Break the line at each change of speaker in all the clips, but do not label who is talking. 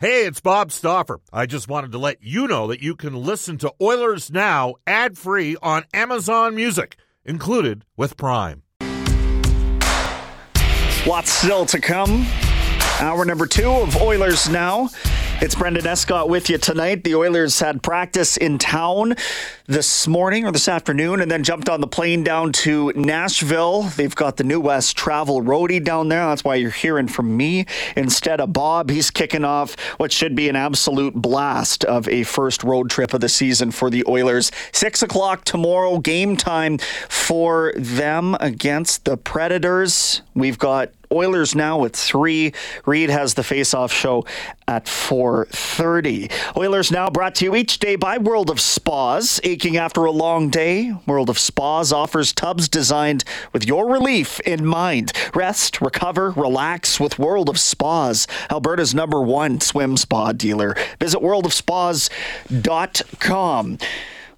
Hey, it's Bob Stauffer. I just wanted to let you know that you can listen to Oilers Now ad free on Amazon Music, included with Prime.
Lots still to come. Hour number two of Oilers Now. It's Brendan Escott with you tonight. The Oilers had practice in town this morning or this afternoon and then jumped on the plane down to Nashville. They've got the New West Travel Roadie down there. That's why you're hearing from me instead of Bob. He's kicking off what should be an absolute blast of a first road trip of the season for the Oilers. Six o'clock tomorrow, game time for them against the Predators. We've got Oilers now at three. Reed has the face-off show at 4:30. Oilers now brought to you each day by World of Spas. Aching after a long day, World of Spas offers tubs designed with your relief in mind. Rest, recover, relax with World of Spas, Alberta's number one swim spa dealer. Visit worldofspas.com.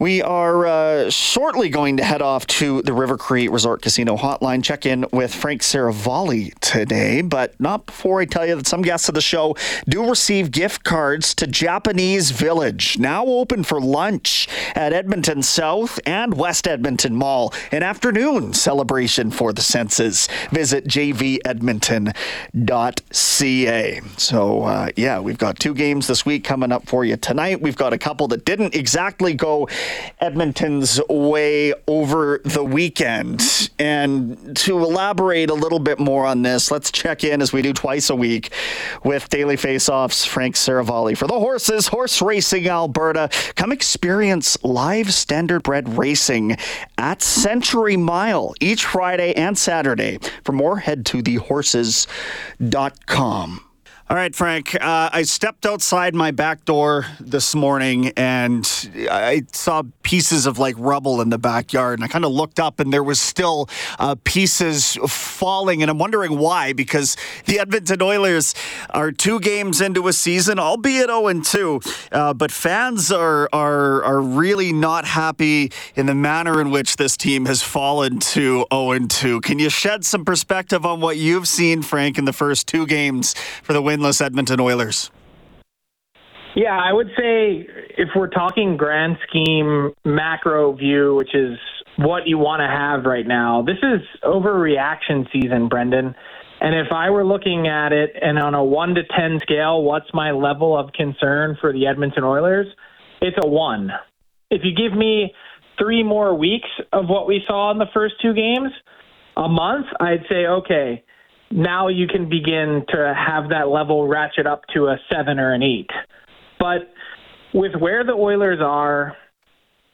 We are uh, shortly going to head off to the River Cree Resort Casino hotline, check in with Frank Seravalli today, but not before I tell you that some guests of the show do receive gift cards to Japanese Village, now open for lunch at Edmonton South and West Edmonton Mall. An afternoon celebration for the senses. Visit jvedmonton.ca. So, uh, yeah, we've got two games this week coming up for you tonight. We've got a couple that didn't exactly go Edmonton's way over the weekend. And to elaborate a little bit more on this, let's check in as we do twice a week with Daily Faceoffs Frank Seravalli. For the horses, Horse Racing Alberta, come experience live standardbred racing at Century Mile each Friday and Saturday. For more, head to thehorses.com. All right, Frank. Uh, I stepped outside my back door this morning and I saw pieces of like rubble in the backyard. And I kind of looked up and there was still uh, pieces falling. And I'm wondering why, because the Edmonton Oilers are two games into a season, albeit 0 2. Uh, but fans are, are, are really not happy in the manner in which this team has fallen to 0 2. Can you shed some perspective on what you've seen, Frank, in the first two games for the win? Winless Edmonton Oilers?
Yeah, I would say if we're talking grand scheme macro view, which is what you want to have right now, this is overreaction season, Brendan. And if I were looking at it and on a 1 to 10 scale, what's my level of concern for the Edmonton Oilers? It's a 1. If you give me three more weeks of what we saw in the first two games, a month, I'd say, okay, now you can begin to have that level ratchet up to a seven or an eight. But with where the Oilers are,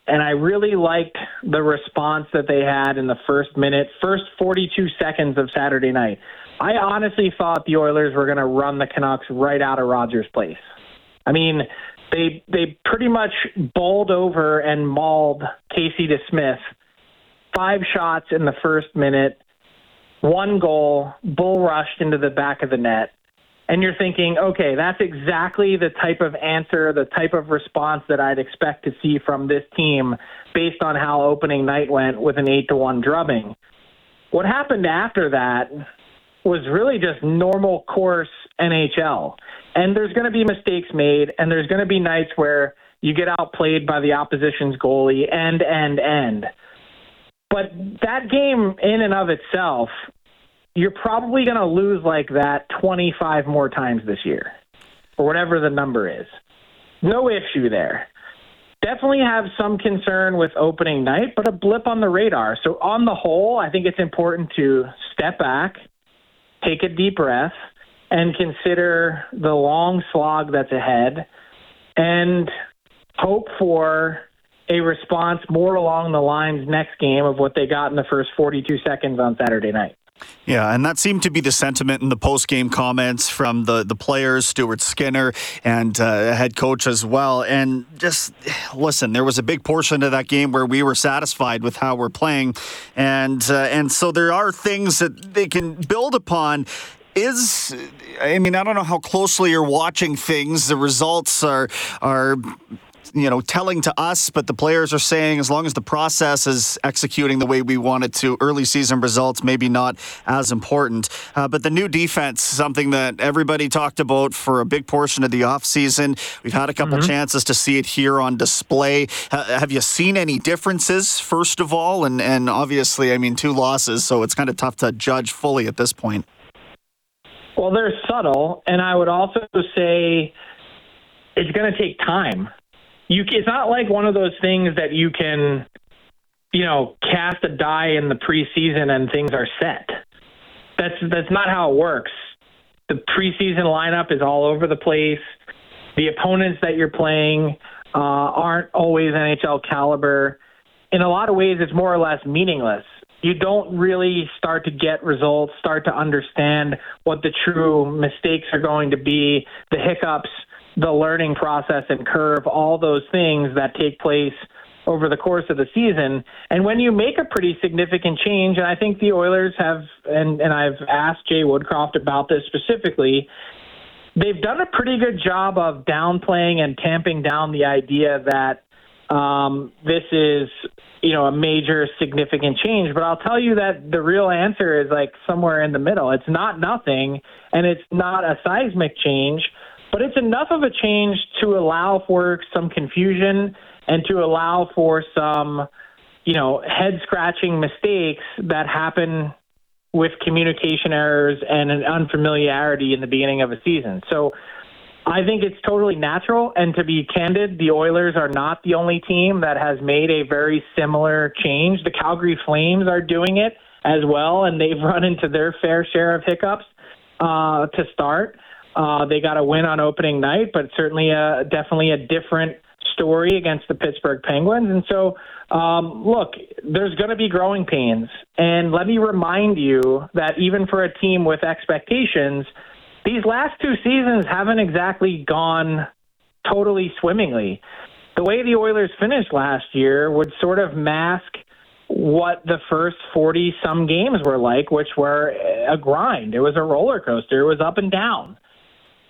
and I really liked the response that they had in the first minute, first 42 seconds of Saturday night. I honestly thought the Oilers were going to run the Canucks right out of Rogers Place. I mean, they they pretty much bowled over and mauled Casey DeSmith. Five shots in the first minute one goal, bull rushed into the back of the net. And you're thinking, okay, that's exactly the type of answer, the type of response that I'd expect to see from this team based on how opening night went with an 8 to 1 drubbing. What happened after that was really just normal course NHL. And there's going to be mistakes made, and there's going to be nights where you get outplayed by the opposition's goalie, end, end, end. But that game, in and of itself, you're probably going to lose like that 25 more times this year, or whatever the number is. No issue there. Definitely have some concern with opening night, but a blip on the radar. So, on the whole, I think it's important to step back, take a deep breath, and consider the long slog that's ahead and hope for a response more along the lines next game of what they got in the first 42 seconds on Saturday night.
Yeah, and that seemed to be the sentiment in the post-game comments from the, the players, Stuart Skinner, and uh, head coach as well. And just listen, there was a big portion of that game where we were satisfied with how we're playing, and uh, and so there are things that they can build upon is I mean I don't know how closely you're watching things the results are are you know, telling to us, but the players are saying as long as the process is executing the way we want it to, early season results maybe not as important. Uh, but the new defense, something that everybody talked about for a big portion of the offseason. We've had a couple mm-hmm. chances to see it here on display. have you seen any differences, first of all? And, and obviously, I mean, two losses, so it's kind of tough to judge fully at this point.
Well, they're subtle, and I would also say it's going to take time. You, it's not like one of those things that you can, you know, cast a die in the preseason and things are set. That's that's not how it works. The preseason lineup is all over the place. The opponents that you're playing uh, aren't always NHL caliber. In a lot of ways, it's more or less meaningless you don't really start to get results, start to understand what the true mistakes are going to be, the hiccups, the learning process and curve, all those things that take place over the course of the season. And when you make a pretty significant change, and I think the Oilers have, and, and I've asked Jay Woodcroft about this specifically, they've done a pretty good job of downplaying and tamping down the idea that um, this is you know a major significant change but i'll tell you that the real answer is like somewhere in the middle it's not nothing and it's not a seismic change but it's enough of a change to allow for some confusion and to allow for some you know head scratching mistakes that happen with communication errors and an unfamiliarity in the beginning of a season so I think it's totally natural. And to be candid, the Oilers are not the only team that has made a very similar change. The Calgary Flames are doing it as well, and they've run into their fair share of hiccups uh, to start. Uh, they got a win on opening night, but certainly a, definitely a different story against the Pittsburgh Penguins. And so, um, look, there's going to be growing pains. And let me remind you that even for a team with expectations, these last two seasons haven't exactly gone totally swimmingly. The way the Oilers finished last year would sort of mask what the first 40 some games were like, which were a grind. It was a roller coaster, it was up and down.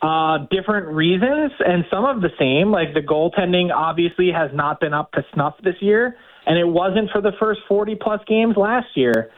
Uh, different reasons, and some of the same. Like the goaltending obviously has not been up to snuff this year, and it wasn't for the first 40 plus games last year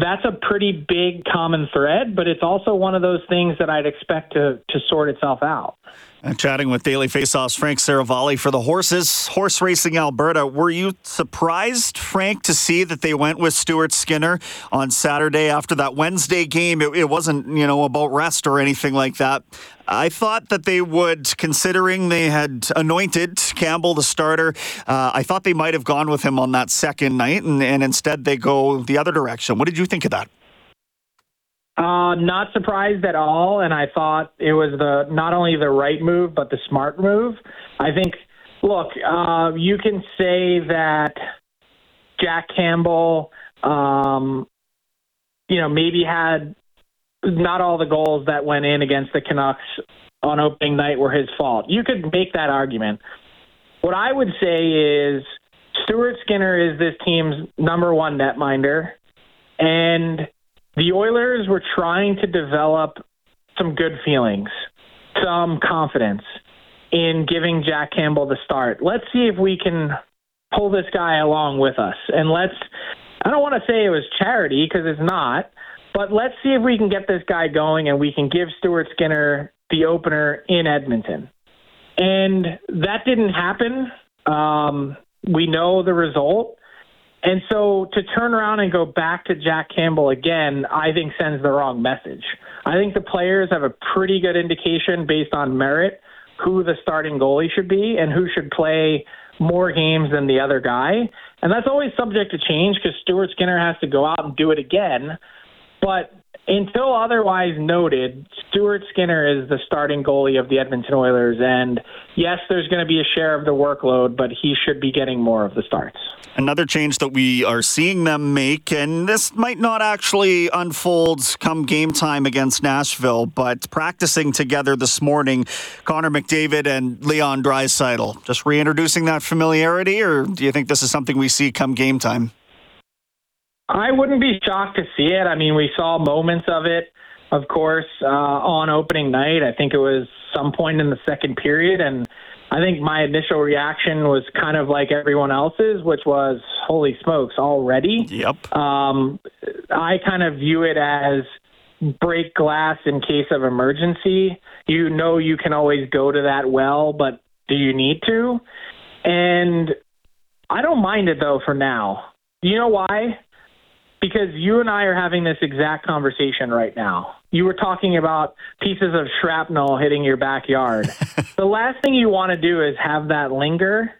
that's a pretty big common thread, but it's also one of those things that I'd expect to, to sort itself out.
And chatting with Daily Faceoff's Frank Seravalli for the horses, Horse Racing Alberta. Were you surprised, Frank, to see that they went with Stuart Skinner on Saturday after that Wednesday game? It, it wasn't, you know, about rest or anything like that. I thought that they would, considering they had anointed Campbell the starter, uh, I thought they might have gone with him on that second night, and, and instead they go the other direction. What did you think of that?
Uh, not surprised at all, and I thought it was the not only the right move but the smart move. I think. Look, uh, you can say that Jack Campbell, um, you know, maybe had not all the goals that went in against the Canucks on opening night were his fault. You could make that argument. What I would say is Stuart Skinner is this team's number one netminder, and the Oilers were trying to develop some good feelings, some confidence in giving Jack Campbell the start. Let's see if we can pull this guy along with us. And let's, I don't want to say it was charity because it's not, but let's see if we can get this guy going and we can give Stuart Skinner the opener in Edmonton. And that didn't happen. Um, we know the result. And so to turn around and go back to Jack Campbell again, I think sends the wrong message. I think the players have a pretty good indication based on merit who the starting goalie should be and who should play more games than the other guy. And that's always subject to change because Stuart Skinner has to go out and do it again. But until otherwise noted, Stuart Skinner is the starting goalie of the Edmonton Oilers. And yes, there's going to be a share of the workload, but he should be getting more of the starts.
Another change that we are seeing them make, and this might not actually unfold come game time against Nashville, but practicing together this morning, Connor McDavid and Leon Draisaitl. Just reintroducing that familiarity, or do you think this is something we see come game time?
I wouldn't be shocked to see it. I mean, we saw moments of it, of course, uh, on opening night. I think it was some point in the second period, and I think my initial reaction was kind of like everyone else's, which was, holy smokes, already?
Yep.
Um, I kind of view it as break glass in case of emergency. You know you can always go to that well, but do you need to? And I don't mind it though for now. You know why? Because you and I are having this exact conversation right now. You were talking about pieces of shrapnel hitting your backyard. the last thing you want to do is have that linger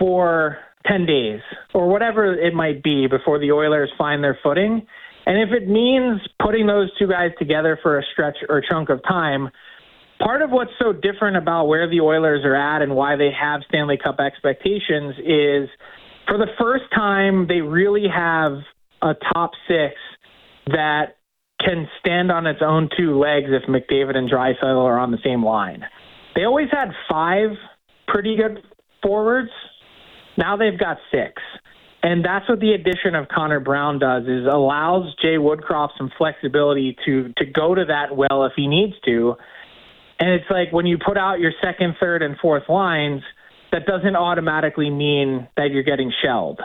for 10 days or whatever it might be before the Oilers find their footing. And if it means putting those two guys together for a stretch or chunk of time, part of what's so different about where the Oilers are at and why they have Stanley Cup expectations is for the first time, they really have a top six that can stand on its own two legs if McDavid and Draisaitl are on the same line. They always had five pretty good forwards. Now they've got six. And that's what the addition of Connor Brown does is allows Jay Woodcroft some flexibility to to go to that well if he needs to. And it's like when you put out your second, third, and fourth lines, that doesn't automatically mean that you're getting shelled.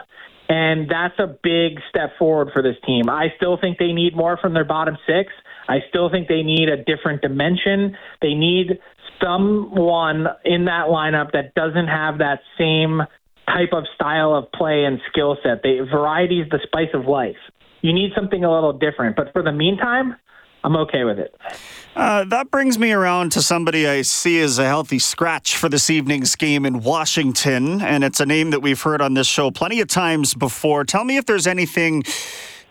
And that's a big step forward for this team. I still think they need more from their bottom six. I still think they need a different dimension. They need someone in that lineup that doesn't have that same type of style of play and skill set. The variety is the spice of life. You need something a little different. But for the meantime, I'm okay with it.
Uh, that brings me around to somebody I see as a healthy scratch for this evening's game in Washington, and it's a name that we've heard on this show plenty of times before. Tell me if there's anything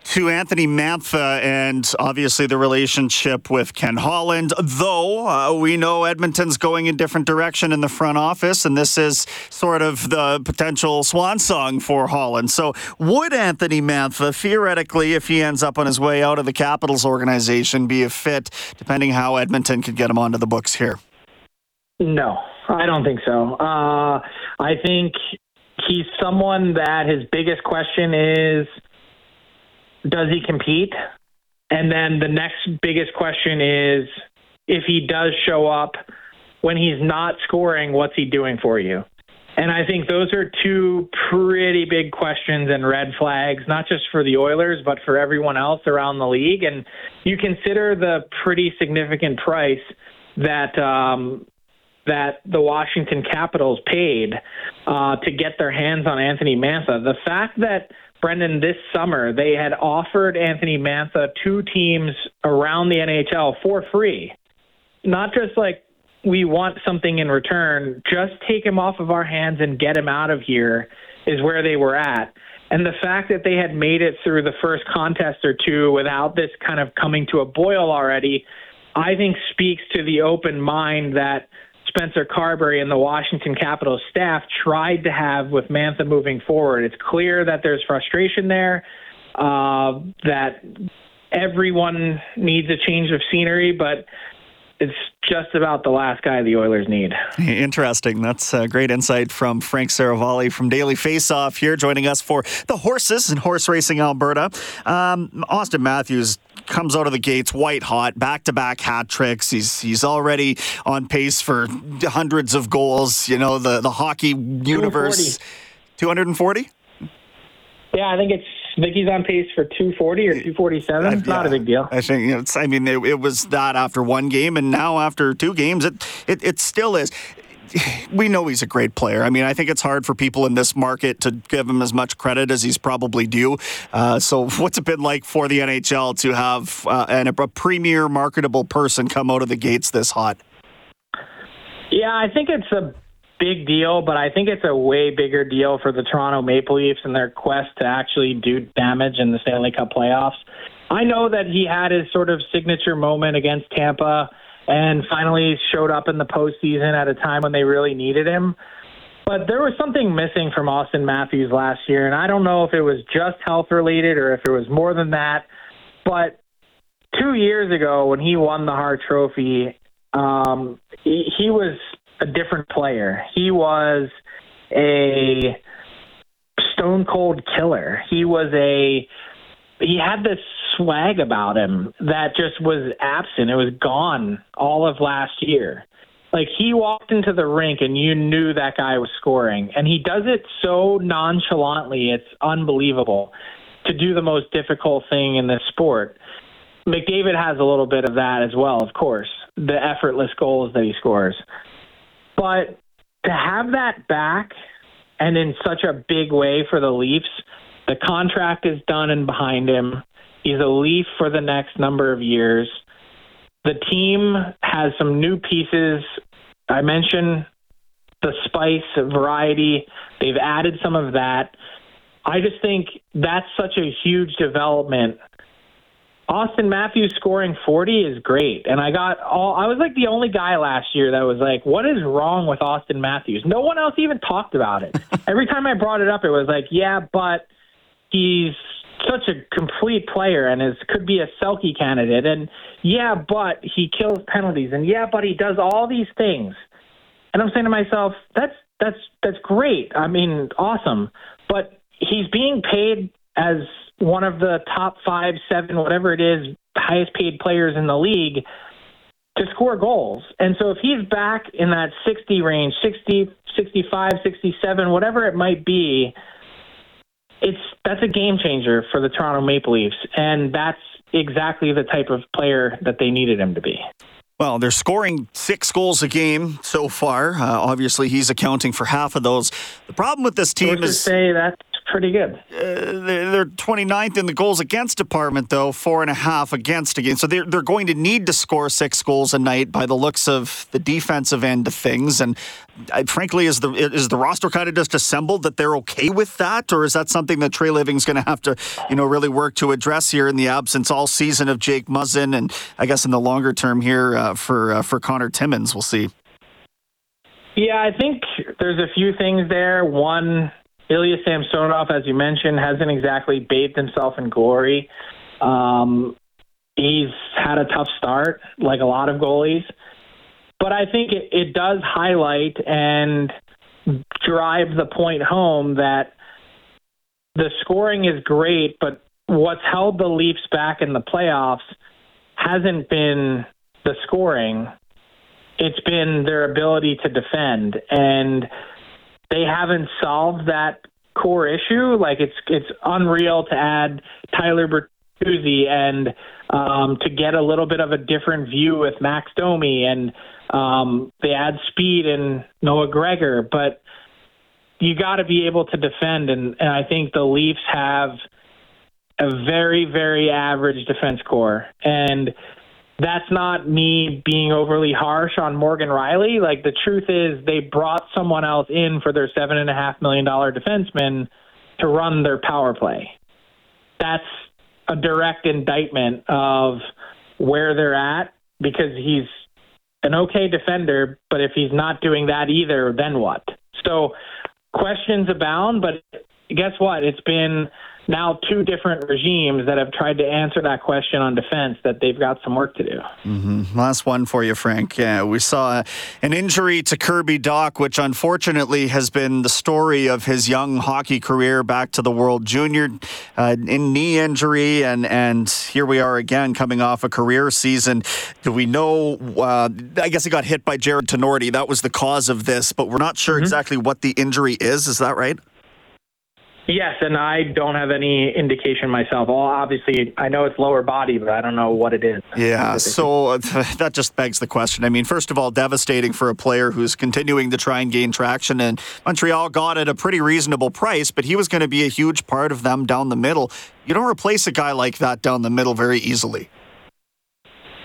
to Anthony Mantha and obviously the relationship with Ken Holland. Though uh, we know Edmonton's going in different direction in the front office, and this is sort of the potential swan song for Holland. So, would Anthony Mantha theoretically, if he ends up on his way out of the Capitals organization, be a fit, depending how Edmonton could get him onto the books here?
No, I don't think so. Uh, I think he's someone that his biggest question is does he compete? And then the next biggest question is if he does show up when he's not scoring, what's he doing for you? And I think those are two pretty big questions and red flags, not just for the Oilers, but for everyone else around the league. And you consider the pretty significant price that um, that the Washington Capitals paid uh, to get their hands on Anthony Mantha. The fact that Brendan, this summer they had offered Anthony Mantha two teams around the NHL for free. Not just like we want something in return, just take him off of our hands and get him out of here is where they were at. And the fact that they had made it through the first contest or two without this kind of coming to a boil already, I think speaks to the open mind that Spencer Carbery and the Washington Capitals staff tried to have with Mantha moving forward. It's clear that there's frustration there, uh, that everyone needs a change of scenery, but it's just about the last guy the Oilers need.
Interesting. That's a great insight from Frank Seravalli from Daily Faceoff here, joining us for the horses and horse racing Alberta. Um, Auston Matthews comes out of the gates white hot, back to back hat tricks. He's he's already on pace for hundreds of goals. You know the the hockey universe. Two hundred and forty.
Yeah, I think it's I think he's on pace for 240 or 247. It's yeah, not a big deal.
I think it's. I mean, it, it, was that after one game, and now after two games, it it, it still is. We know he's a great player. I mean, I think it's hard for people in this market to give him as much credit as he's probably due. Uh, so, what's it been like for the NHL to have uh, an, a premier, marketable person come out of the gates this hot?
Yeah, I think it's a big deal, but I think it's a way bigger deal for the Toronto Maple Leafs and their quest to actually do damage in the Stanley Cup playoffs. I know that he had his sort of signature moment against Tampa and finally showed up in the postseason at a time when they really needed him. But there was something missing from Auston Matthews last year, and I don't know if it was just health related or if it was more than that. But two years ago, when he won the Hart Trophy, um, he, he was a different player. He was a stone cold killer. He was a he had this swag about him that just was absent. It was gone all of last year. Like he walked into the rink and you knew that guy was scoring. And he does it so nonchalantly, it's unbelievable to do the most difficult thing in this sport. McDavid has a little bit of that as well, of course, the effortless goals that he scores. But to have that back and in such a big way for the Leafs, the contract is done and behind him. He's a Leaf for the next number of years. The team has some new pieces. I mentioned the spice variety. They've added some of that. I just think that's such a huge development. Auston Matthews scoring 40 is great. And I got all, I was like the only guy last year that was like, what is wrong with Auston Matthews? No one else even talked about it. Every time I brought it up, it was like, yeah, but he's such a complete player and is could be a Selke candidate. And yeah, but he kills penalties. And yeah, but he does all these things. And I'm saying to myself, that's that's that's great. I mean, awesome. But he's being paid as one of the top five, seven, whatever it is, highest paid players in the league to score goals. And so if he's back in that 60 range, 60, 65, 67, whatever it might be, it's that's a game changer for the Toronto Maple Leafs, and that's exactly the type of player that they needed him to be.
Well, they're scoring six goals a game so far. Uh, obviously, he's accounting for half of those. The problem with this team
Sources
is
say that's pretty good.
Uh, they're 29th in the goals against department, though, four and a half against again. So they're, they're going to need to score six goals a night by the looks of the defensive end of things. And uh, frankly, is the is the roster kind of just assembled that they're okay with that, or is that something that Treliving's going to have to, you know, really work to address here in the absence all season of Jake Muzzin, and I guess in the longer term here uh, for uh, for Connor Timmins, we'll see.
Yeah, I think there's a few things there. One, Ilya Samsonov, as you mentioned, hasn't exactly bathed himself in glory. Um, he's had a tough start, like a lot of goalies. But I think it, it does highlight and drive the point home that the scoring is great, but what's held the Leafs back in the playoffs hasn't been the scoring. It's been their ability to defend. And they haven't solved that core issue. Like it's it's unreal to add Tyler Bertuzzi and um, to get a little bit of a different view with Max Domi, and um, they add speed and Noah Gregor, but you got to be able to defend, and, and I think the Leafs have a very very average defense core, and that's not me being overly harsh on Morgan Rielly. Like the truth is, they brought someone else in for their seven and a half million dollar defenseman to run their power play. That's a direct indictment of where they're at because he's an okay defender, but if he's not doing that either, then what? So questions abound, but guess what? It's been now two different regimes that have tried to answer that question on defense that they've got some work to do.
Mm-hmm. Last one for you, Frank. Yeah, we saw an injury to Kirby Dach, which unfortunately has been the story of his young hockey career back to the World Junior uh, in knee injury, and and here we are again coming off a career season. Do we know? Uh, I guess he got hit by Jarred Tinordi. That was the cause of this, but we're not sure mm-hmm. exactly what the injury is. Is that right?
Yes, and I don't have any indication myself. Well, obviously, I know it's lower body, but I don't know what it is.
Yeah, so that just begs the question. I mean, first of all, devastating for a player who's continuing to try and gain traction, and Montreal got at a pretty reasonable price, but he was going to be a huge part of them down the middle. You don't replace a guy like that down the middle very easily.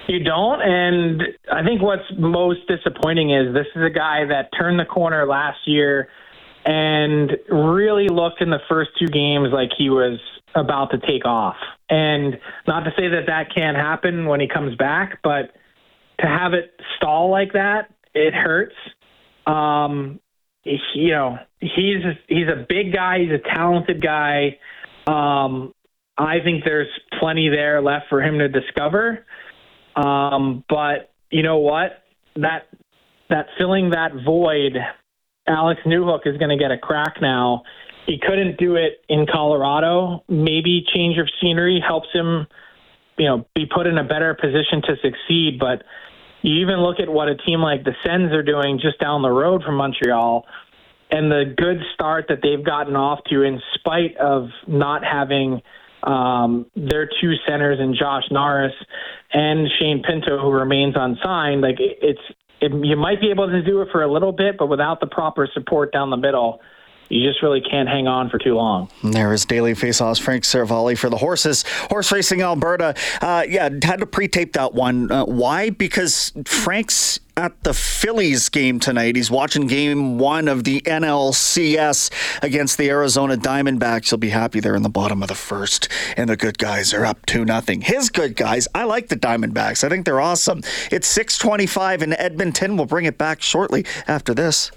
You don't, and I think what's most disappointing is this is a guy that turned the corner last year – and really looked in the first two games like he was about to take off. And not to say that that can't happen when he comes back, but to have it stall like that, it hurts. Um, you know, he's he's a big guy. He's a talented guy. Um, I think there's plenty there left for him to discover. Um, but you know what? That that filling that void Alex Newhook is going to get a crack now. He couldn't do it in Colorado. Maybe change of scenery helps him, you know, be put in a better position to succeed. But You even look at what a team like the Sens are doing just down the road from Montreal and the good start that they've gotten off to in spite of not having um, their two centers and Josh Norris and Shane Pinto, who remains unsigned. Like it's, it, you might be able to do it for a little bit, but without the proper support down the middle, you just really can't hang on for too long.
There is Daily Faceoffs Frank Seravalli for the horses. Horse Racing Alberta. Uh, yeah, had to pre-tape that one. Uh, why? Because Frank's at the Phillies game tonight. He's watching game one of the NLCS against the Arizona Diamondbacks. He'll be happy they're in the bottom of the first, and the good guys are up to nothing. His good guys, I like the Diamondbacks. I think they're awesome. It's 625 in Edmonton. We'll bring it back shortly after this.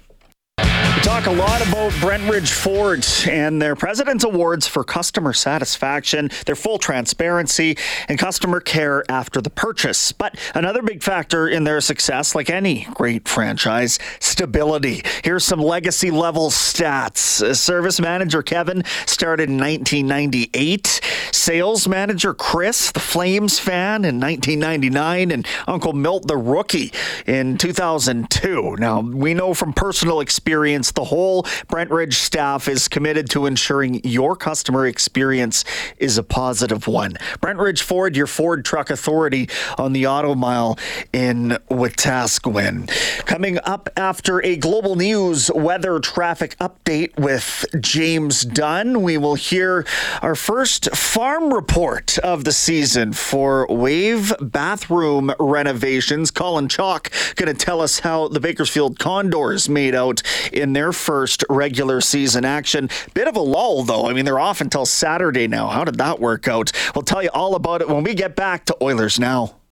We talk a lot about Brentridge Ford and their President's Awards for customer satisfaction, their full transparency, and customer care after the purchase. But another big factor in their success, like any great franchise, stability. Here's some legacy level stats. Service manager Kevin started in 1998. Sales manager Chris, the Flames fan, in 1999, and Uncle Milt, the rookie, in 2002. Now, we know from personal experience the whole Brentridge staff is committed to ensuring your customer experience is a positive one. Brentridge Ford, your Ford truck authority on the Auto Mile in Wetaskiwin. Coming up after a global news weather traffic update with James Dunn, we will hear our first farm report of the season for Wave bathroom renovations. Colin Chalk going to tell us how the Bakersfield Condors made out in their first regular season action. Bit of a lull, though. I mean, they're off until Saturday now. How did that work out? We'll tell you all about it when we get back to Oilers Now.